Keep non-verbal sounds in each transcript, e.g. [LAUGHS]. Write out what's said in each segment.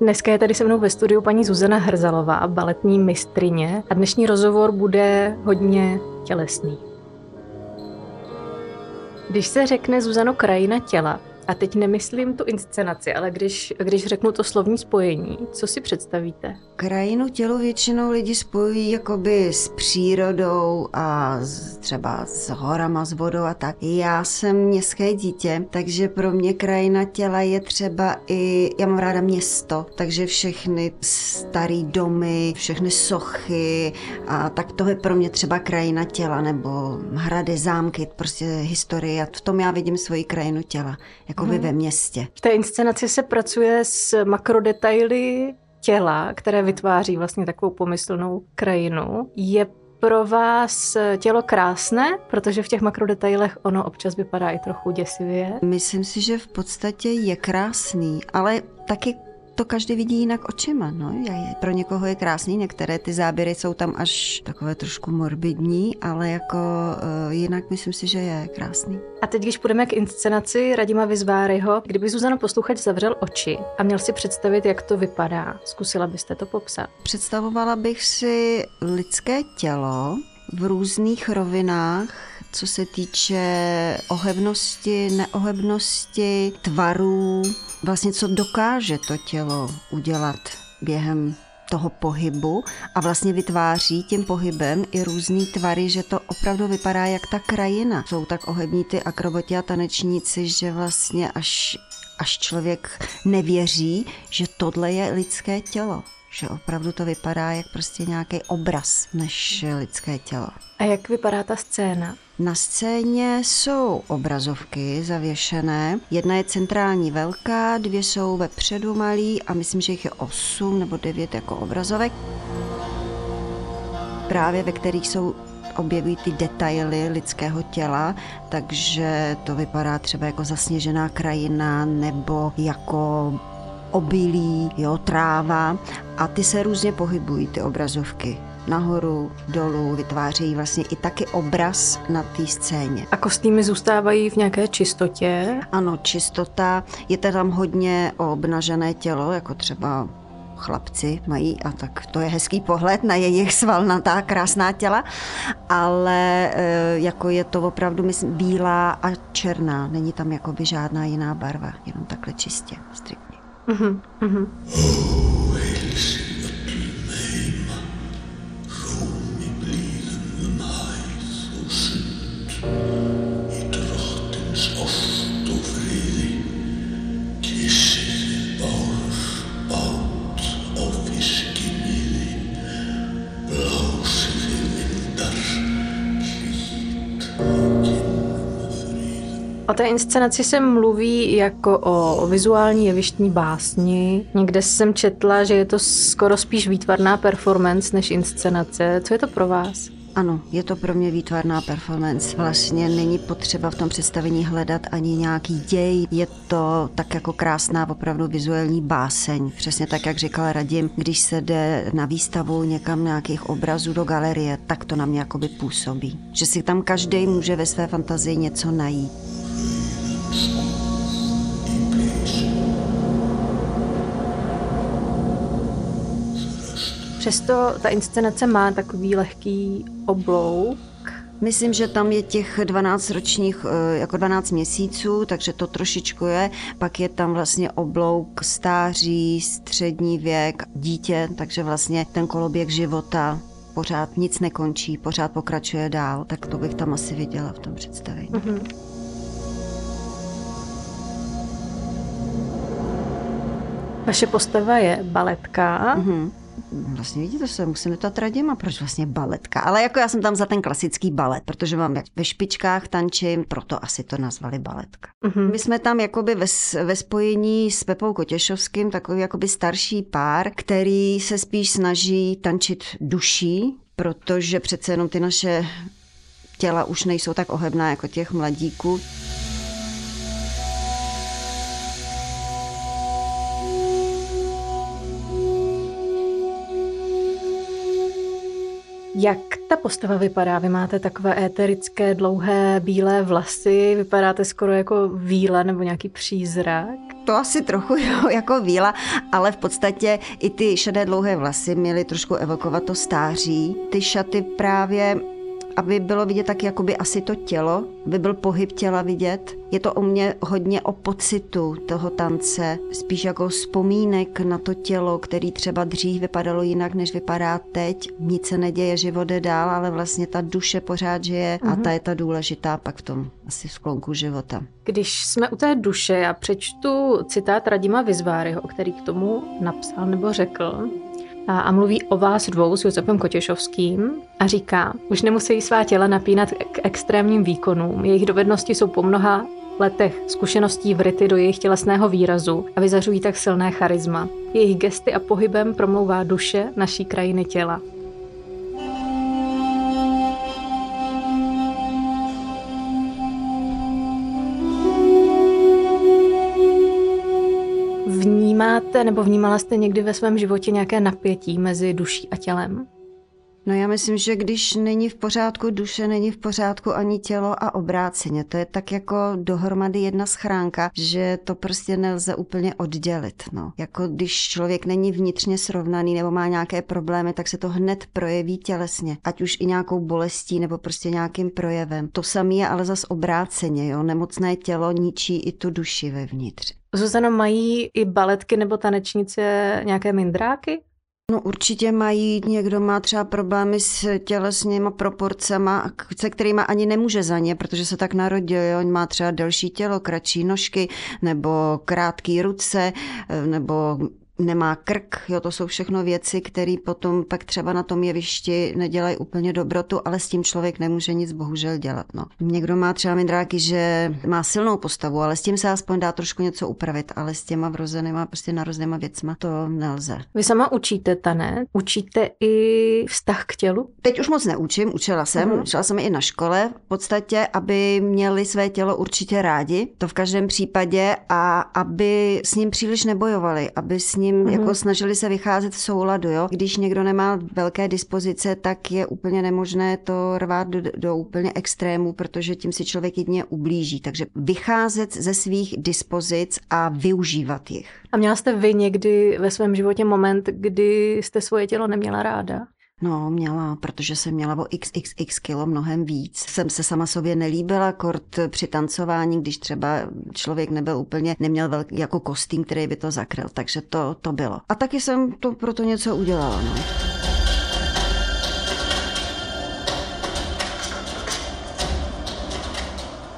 Dneska je tady se mnou ve studiu paní Zuzana Hrzalová, baletní mistrině a dnešní rozhovor bude hodně tělesný. Když se řekne Zuzano krajina těla, a teď nemyslím tu inscenaci, ale když, když řeknu to slovní spojení, co si představíte? Krajinu tělo většinou lidi spojují jakoby s přírodou a s, třeba s horama, s vodou a tak. Já jsem městské dítě, takže pro mě krajina těla je třeba i, já mám ráda město, takže všechny staré domy, všechny sochy a tak to je pro mě třeba krajina těla nebo hrady, zámky, prostě historie. V tom já vidím svoji krajinu těla jakoby hmm. ve městě. V té inscenaci se pracuje s makrodetaily těla, které vytváří vlastně takovou pomyslnou krajinu. Je pro vás tělo krásné, protože v těch makrodetailech ono občas vypadá i trochu děsivě? Myslím si, že v podstatě je krásný, ale taky to každý vidí jinak očima. No. Pro někoho je krásný, některé ty záběry jsou tam až takové trošku morbidní, ale jako uh, jinak myslím si, že je krásný. A teď, když půjdeme k inscenaci Radima Vizváryho, kdyby Zuzano posluchač zavřel oči a měl si představit, jak to vypadá, zkusila byste to popsat? Představovala bych si lidské tělo v různých rovinách, co se týče ohebnosti, neohebnosti, tvarů, vlastně co dokáže to tělo udělat během toho pohybu a vlastně vytváří tím pohybem i různý tvary, že to opravdu vypadá jak ta krajina. Jsou tak ohební ty akrobati a tanečníci, že vlastně až, až člověk nevěří, že tohle je lidské tělo že opravdu to vypadá jak prostě nějaký obraz než lidské tělo. A jak vypadá ta scéna? Na scéně jsou obrazovky zavěšené. Jedna je centrální velká, dvě jsou vepředu malý a myslím, že jich je osm nebo devět jako obrazovek. Právě ve kterých jsou objeví ty detaily lidského těla, takže to vypadá třeba jako zasněžená krajina nebo jako obilí, jo, tráva a ty se různě pohybují, ty obrazovky nahoru, dolů, vytvářejí vlastně i taky obraz na té scéně. A kostýmy zůstávají v nějaké čistotě? Ano, čistota. Je tam hodně obnažené tělo, jako třeba chlapci mají a tak to je hezký pohled na jejich svalnatá krásná těla, ale e, jako je to opravdu myslím, bílá a černá, není tam jakoby žádná jiná barva, jenom takhle čistě, striktně. Mm-hmm, mm-hmm. Té inscenaci se mluví jako o vizuální jevištní básni. Někde jsem četla, že je to skoro spíš výtvarná performance než inscenace. Co je to pro vás? Ano, je to pro mě výtvarná performance. Vlastně není potřeba v tom představení hledat ani nějaký děj. Je to tak jako krásná opravdu vizuální báseň. Přesně tak, jak říkal Radim, když se jde na výstavu někam nějakých obrazů do galerie, tak to na mě jakoby působí. Že si tam každý může ve své fantazii něco najít. Přesto ta inscenace má takový lehký oblouk. Myslím, že tam je těch 12 ročních, eh, jako 12 měsíců, takže to trošičku je. Pak je tam vlastně oblouk stáří, střední věk, dítě, takže vlastně ten koloběh života pořád nic nekončí, pořád pokračuje dál, tak to bych tam asi viděla v tom představení. Mm-hmm. Vaše postava je baletka. Mm-hmm. Vlastně vidíte, to se musím ptát Radima, proč vlastně baletka. Ale jako já jsem tam za ten klasický balet, protože mám ve špičkách tančím, proto asi to nazvali baletka. Mm-hmm. My jsme tam jakoby ve, ve spojení s Pepou Kotěšovským, takový jakoby starší pár, který se spíš snaží tančit duší, protože přece jenom ty naše těla už nejsou tak ohebná jako těch mladíků. Jak ta postava vypadá? Vy máte takové éterické, dlouhé, bílé vlasy, vypadáte skoro jako víla nebo nějaký přízrak. To asi trochu [LAUGHS] jo, jako víla, ale v podstatě i ty šedé dlouhé vlasy měly trošku evokovat to stáří. Ty šaty právě aby bylo vidět tak jakoby asi to tělo, by byl pohyb těla vidět. Je to o mě hodně o pocitu toho tance, spíš jako vzpomínek na to tělo, který třeba dřív vypadalo jinak, než vypadá teď. Nic se neděje, život jde dál, ale vlastně ta duše pořád žije a mhm. ta je ta důležitá pak v tom asi sklonku života. Když jsme u té duše, já přečtu citát Radima Vizváryho, který k tomu napsal nebo řekl, a, a mluví o vás dvou s Josefem Kotěšovským a říká, už nemusí svá těla napínat k extrémním výkonům, jejich dovednosti jsou po mnoha letech zkušeností vryty do jejich tělesného výrazu a vyzařují tak silné charisma. Jejich gesty a pohybem promlouvá duše naší krajiny těla. Vnímáte nebo vnímala jste někdy ve svém životě nějaké napětí mezi duší a tělem? No já myslím, že když není v pořádku duše, není v pořádku ani tělo a obráceně. To je tak jako dohromady jedna schránka, že to prostě nelze úplně oddělit. No. Jako když člověk není vnitřně srovnaný nebo má nějaké problémy, tak se to hned projeví tělesně. Ať už i nějakou bolestí nebo prostě nějakým projevem. To samé je ale zas obráceně. Jo? Nemocné tělo ničí i tu duši vevnitř. Zuzano, mají i baletky nebo tanečnice nějaké mindráky? No určitě mají, někdo má třeba problémy s tělesnými proporcema, se kterými ani nemůže za ně, protože se tak narodil, on má třeba delší tělo, kratší nožky, nebo krátké ruce, nebo nemá krk, jo, to jsou všechno věci, které potom pak třeba na tom jevišti nedělají úplně dobrotu, ale s tím člověk nemůže nic bohužel dělat. No. Někdo má třeba mindráky, že má silnou postavu, ale s tím se aspoň dá trošku něco upravit, ale s těma vrozenýma, prostě narozenýma věcma to nelze. Vy sama učíte tane? Učíte i vztah k tělu? Teď už moc neučím, učila jsem, uh-huh. učila jsem i na škole v podstatě, aby měli své tělo určitě rádi, to v každém případě a aby s ním příliš nebojovali, aby s ním ním mm-hmm. jako snažili se vycházet v souladu. Jo? Když někdo nemá velké dispozice, tak je úplně nemožné to rvát do, do úplně extrému, protože tím si člověk jedině ublíží. Takže vycházet ze svých dispozic a využívat jich. A měla jste vy někdy ve svém životě moment, kdy jste svoje tělo neměla ráda? No, měla, protože jsem měla o xxx kilo mnohem víc. Jsem se sama sobě nelíbila, kort při tancování, když třeba člověk nebyl úplně, neměl velký jako kostým, který by to zakryl, takže to, to bylo. A taky jsem to proto něco udělala, no.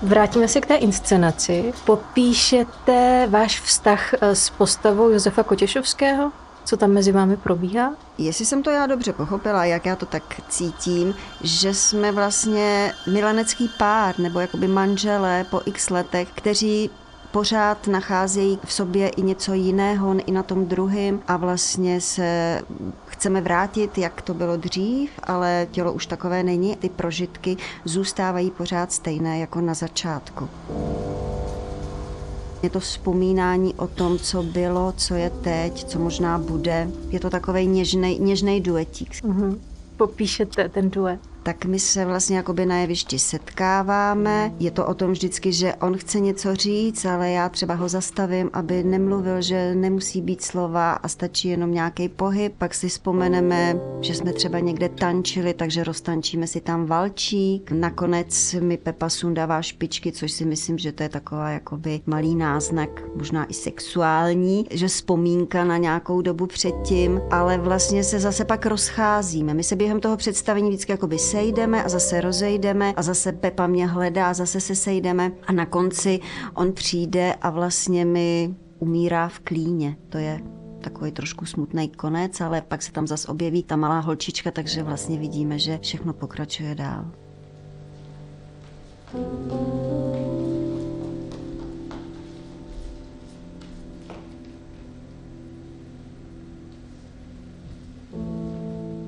Vrátíme se k té inscenaci. Popíšete váš vztah eh, s postavou Josefa Kotěšovského? Co tam mezi vámi probíhá? Jestli jsem to já dobře pochopila, jak já to tak cítím, že jsme vlastně milenecký pár nebo jakoby manželé po x letech, kteří pořád nacházejí v sobě i něco jiného i na tom druhém a vlastně se chceme vrátit, jak to bylo dřív, ale tělo už takové není. Ty prožitky zůstávají pořád stejné jako na začátku. Je to vzpomínání o tom, co bylo, co je teď, co možná bude. Je to takový něžný duetík. Mm-hmm. Popíšete ten duet tak my se vlastně jakoby na jevišti setkáváme. Je to o tom vždycky, že on chce něco říct, ale já třeba ho zastavím, aby nemluvil, že nemusí být slova a stačí jenom nějaký pohyb. Pak si vzpomeneme, že jsme třeba někde tančili, takže roztančíme si tam valčík. Nakonec mi Pepa sundává špičky, což si myslím, že to je taková jakoby malý náznak, možná i sexuální, že vzpomínka na nějakou dobu předtím, ale vlastně se zase pak rozcházíme. My se během toho představení vždycky jakoby sejdeme a zase rozejdeme a zase Pepa mě hledá a zase se sejdeme a na konci on přijde a vlastně mi umírá v klíně. To je takový trošku smutný konec, ale pak se tam zase objeví ta malá holčička, takže vlastně vidíme, že všechno pokračuje dál.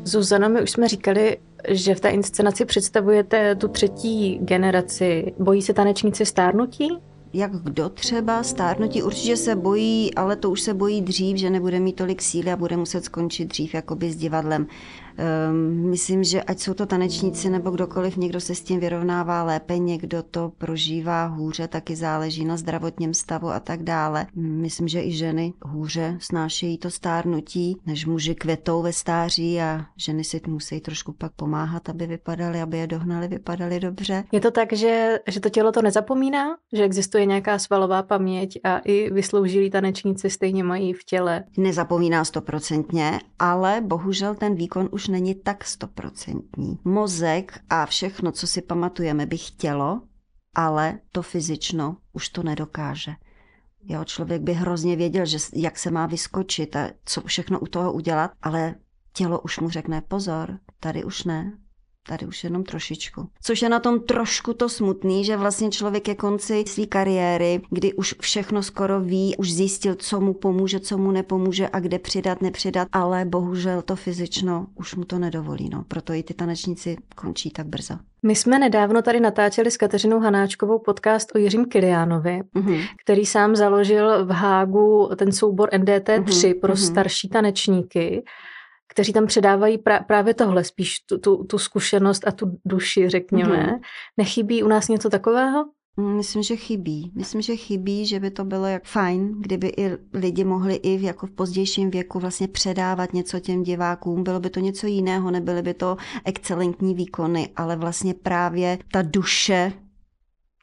Zuzana, my už jsme říkali, že v té inscenaci představujete tu třetí generaci. Bojí se tanečníci stárnutí? jak kdo třeba, stárnutí určitě se bojí, ale to už se bojí dřív, že nebude mít tolik síly a bude muset skončit dřív jakoby s divadlem. Um, myslím, že ať jsou to tanečníci nebo kdokoliv, někdo se s tím vyrovnává lépe, někdo to prožívá hůře, taky záleží na zdravotním stavu a tak dále. Myslím, že i ženy hůře snášejí to stárnutí, než muži květou ve stáří a ženy si musí trošku pak pomáhat, aby vypadaly, aby je dohnali, vypadaly dobře. Je to tak, že, že to tělo to nezapomíná? Že existuje nějaká svalová paměť a i vysloužilí tanečníci stejně mají v těle? Nezapomíná stoprocentně, ale bohužel ten výkon už není tak stoprocentní. Mozek a všechno, co si pamatujeme, by chtělo, ale to fyzično už to nedokáže. Jo, člověk by hrozně věděl, že, jak se má vyskočit a co všechno u toho udělat, ale tělo už mu řekne pozor, tady už ne, tady už jenom trošičku. Což je na tom trošku to smutný, že vlastně člověk je konci své kariéry, kdy už všechno skoro ví, už zjistil, co mu pomůže, co mu nepomůže a kde přidat, nepřidat, ale bohužel to fyzično už mu to nedovolí. No. Proto i ty tanečníci končí tak brzo. My jsme nedávno tady natáčeli s Kateřinou Hanáčkovou podcast o Jiřím Kiliánovi, uh-huh. který sám založil v Hágu ten soubor NDT3 uh-huh. pro uh-huh. starší tanečníky kteří tam předávají pra- právě tohle, spíš tu, tu, tu zkušenost a tu duši, řekněme. Mm-hmm. Nechybí u nás něco takového? Myslím, že chybí. Myslím, že chybí, že by to bylo jak fajn, kdyby i lidi mohli i v, jako v pozdějším věku vlastně předávat něco těm divákům. Bylo by to něco jiného, nebyly by to excelentní výkony, ale vlastně právě ta duše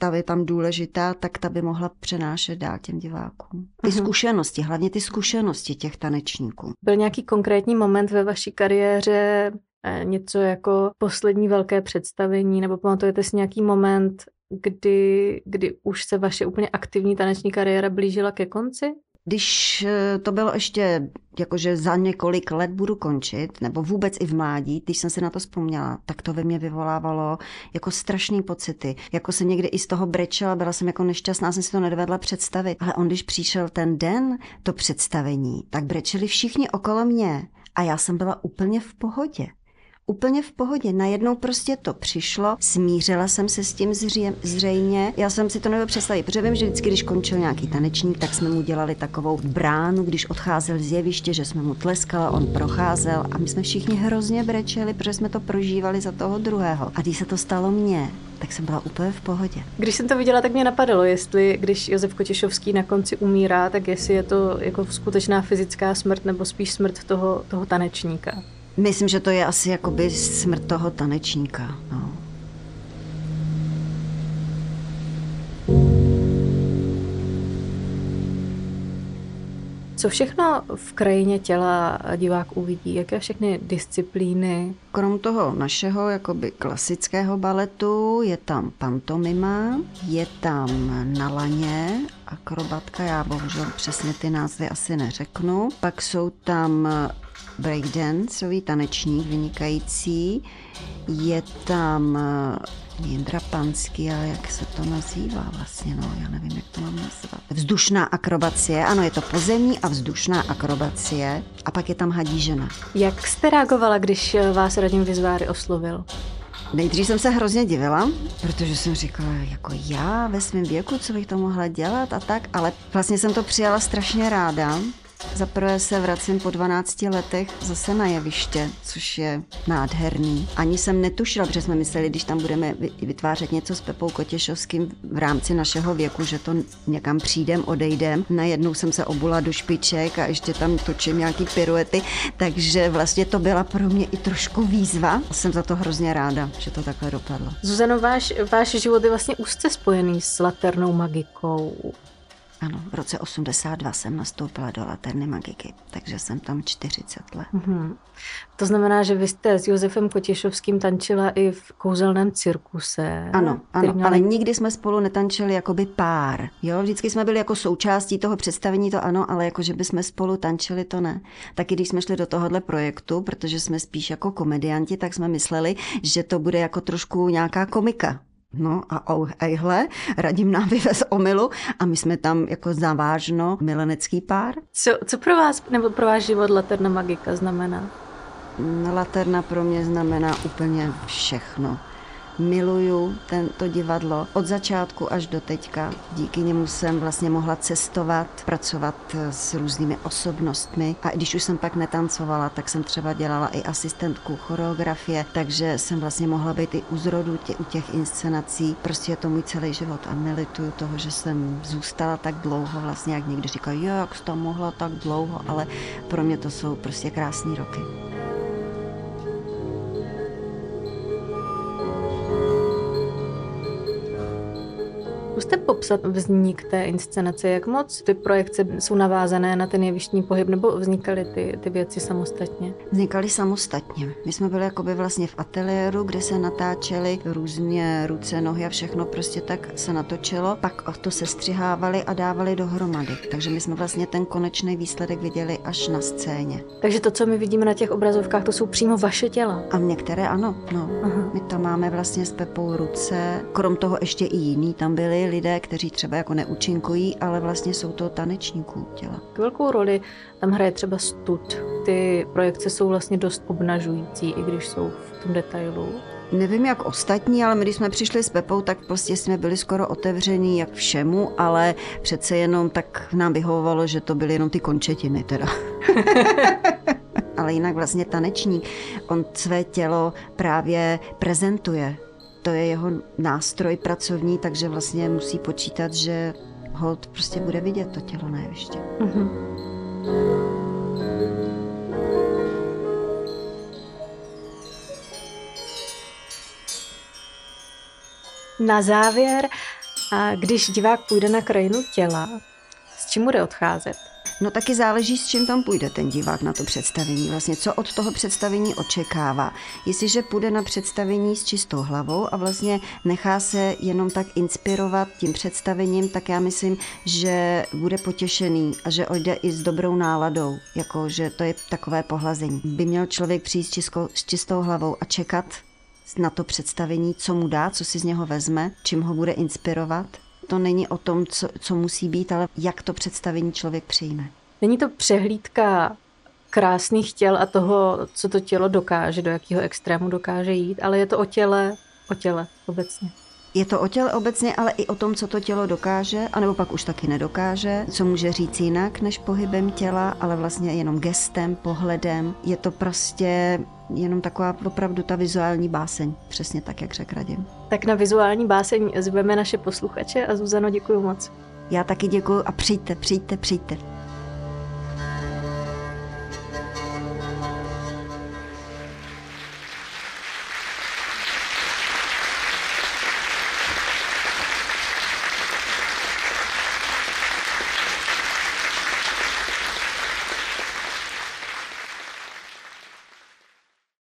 ta je tam důležitá, tak ta by mohla přenášet dál těm divákům. Ty uh-huh. zkušenosti, hlavně ty zkušenosti těch tanečníků. Byl nějaký konkrétní moment ve vaší kariéře, eh, něco jako poslední velké představení, nebo pamatujete si nějaký moment, kdy, kdy už se vaše úplně aktivní taneční kariéra blížila ke konci? Když eh, to bylo ještě, jakože za několik let budu končit, nebo vůbec i v mládí, když jsem si na to vzpomněla, tak to ve mně vyvolávalo jako strašné pocity. Jako se někdy i z toho brečela, byla jsem jako nešťastná, jsem si to nedovedla představit. Ale on, když přišel ten den, to představení, tak brečeli všichni okolo mě. A já jsem byla úplně v pohodě úplně v pohodě. Najednou prostě to přišlo, smířila jsem se s tím zřejmě. Já jsem si to nebyl představit, protože vím, že vždycky, když končil nějaký tanečník, tak jsme mu dělali takovou bránu, když odcházel z jeviště, že jsme mu tleskala, on procházel a my jsme všichni hrozně brečeli, protože jsme to prožívali za toho druhého. A když se to stalo mně, tak jsem byla úplně v pohodě. Když jsem to viděla, tak mě napadalo, jestli když Josef Kotěšovský na konci umírá, tak jestli je to jako skutečná fyzická smrt nebo spíš smrt toho, toho tanečníka. Myslím, že to je asi jakoby smrt toho tanečníka. No. Co všechno v krajině těla divák uvidí? Jaké všechny disciplíny? Krom toho našeho jakoby klasického baletu je tam pantomima, je tam na laně, akrobatka, já bohužel přesně ty názvy asi neřeknu. Pak jsou tam breakdanceový tanečník vynikající. Je tam eh, Jindra Pansky, ale jak se to nazývá vlastně, no, já nevím, jak to mám nazvat. Vzdušná akrobacie, ano, je to pozemní a vzdušná akrobacie. A pak je tam hadí žena. Jak jste reagovala, když eh, vás Radim Vizváry oslovil? Nejdřív jsem se hrozně divila, protože jsem říkala, jako já ve svém věku, co bych to mohla dělat a tak, ale vlastně jsem to přijala strašně ráda, za prvé se vracím po 12 letech zase na jeviště, což je nádherný. Ani jsem netušila, protože jsme mysleli, když tam budeme vytvářet něco s Pepou Kotěšovským v rámci našeho věku, že to někam přijdem, odejdem. Najednou jsem se obula do špiček a ještě tam točím nějaký piruety, takže vlastně to byla pro mě i trošku výzva. Jsem za to hrozně ráda, že to takhle dopadlo. Zuzano, váš, váš život je vlastně úzce spojený s laternou magikou. Ano, v roce 82 jsem nastoupila do Laterny Magiky, takže jsem tam 40 let. Mm-hmm. To znamená, že vy jste s Josefem Kotěšovským tančila i v kouzelném cirkuse. Ano, ano měl... ale nikdy jsme spolu netančili jakoby pár. Jo, vždycky jsme byli jako součástí toho představení, to ano, ale jako, že bychom spolu tančili, to ne. Taky když jsme šli do tohohle projektu, protože jsme spíš jako komedianti, tak jsme mysleli, že to bude jako trošku nějaká komika. No a oh, ejhle, radím nám vyvez omilu a my jsme tam jako zavážno milenecký pár. Co, co pro vás nebo pro váš život Laterna Magika znamená? Laterna pro mě znamená úplně všechno. Miluju tento divadlo od začátku až do teďka. Díky němu jsem vlastně mohla cestovat, pracovat s různými osobnostmi a když už jsem pak netancovala, tak jsem třeba dělala i asistentku choreografie, takže jsem vlastně mohla být i u zrodu tě, u těch inscenací. Prostě je to můj celý život a nelituju toho, že jsem zůstala tak dlouho, vlastně jak někdy říkají, jak jsi tam mohla tak dlouho, ale pro mě to jsou prostě krásné roky. Zkuste popsat vznik té inscenace, jak moc ty projekce jsou navázané na ten jevištní pohyb, nebo vznikaly ty, ty věci samostatně? Vznikaly samostatně. My jsme byli jakoby vlastně v ateliéru, kde se natáčely různě ruce, nohy a všechno prostě tak se natočilo. Pak to se střihávali a dávali dohromady. Takže my jsme vlastně ten konečný výsledek viděli až na scéně. Takže to, co my vidíme na těch obrazovkách, to jsou přímo vaše těla? A některé ano, no. Aha. My tam máme vlastně s Pepou ruce, krom toho ještě i jiný tam byli lidé, kteří třeba jako neúčinkují, ale vlastně jsou to tanečníků těla. Velkou roli tam hraje třeba stud. Ty projekce jsou vlastně dost obnažující, i když jsou v tom detailu. Nevím jak ostatní, ale my když jsme přišli s Pepou, tak prostě jsme byli skoro otevření jak všemu, ale přece jenom tak nám vyhovovalo, že to byly jenom ty končetiny teda. [LAUGHS] ale jinak vlastně tanečník, on své tělo právě prezentuje to je jeho nástroj pracovní, takže vlastně musí počítat, že ho prostě bude vidět to tělo na jeviště. Mm-hmm. Na závěr, když divák půjde na krajinu těla, s čím bude odcházet? No taky záleží, s čím tam půjde ten divák na to představení. Vlastně co od toho představení očekává. Jestliže půjde na představení s čistou hlavou a vlastně nechá se jenom tak inspirovat tím představením, tak já myslím, že bude potěšený a že odjde i s dobrou náladou, jako že to je takové pohlazení. By měl člověk přijít s, s čistou hlavou a čekat na to představení, co mu dá, co si z něho vezme, čím ho bude inspirovat to není o tom, co, co musí být, ale jak to představení člověk přijme. Není to přehlídka krásných těl a toho, co to tělo dokáže, do jakého extrému dokáže jít, ale je to o těle, o těle obecně. Je to o těle obecně, ale i o tom, co to tělo dokáže, anebo pak už taky nedokáže, co může říct jinak než pohybem těla, ale vlastně jenom gestem, pohledem. Je to prostě jenom taková opravdu ta vizuální báseň, přesně tak, jak řekl Radim. Tak na vizuální báseň zveme naše posluchače a Zuzano děkuji moc. Já taky děkuji a přijďte, přijďte, přijďte.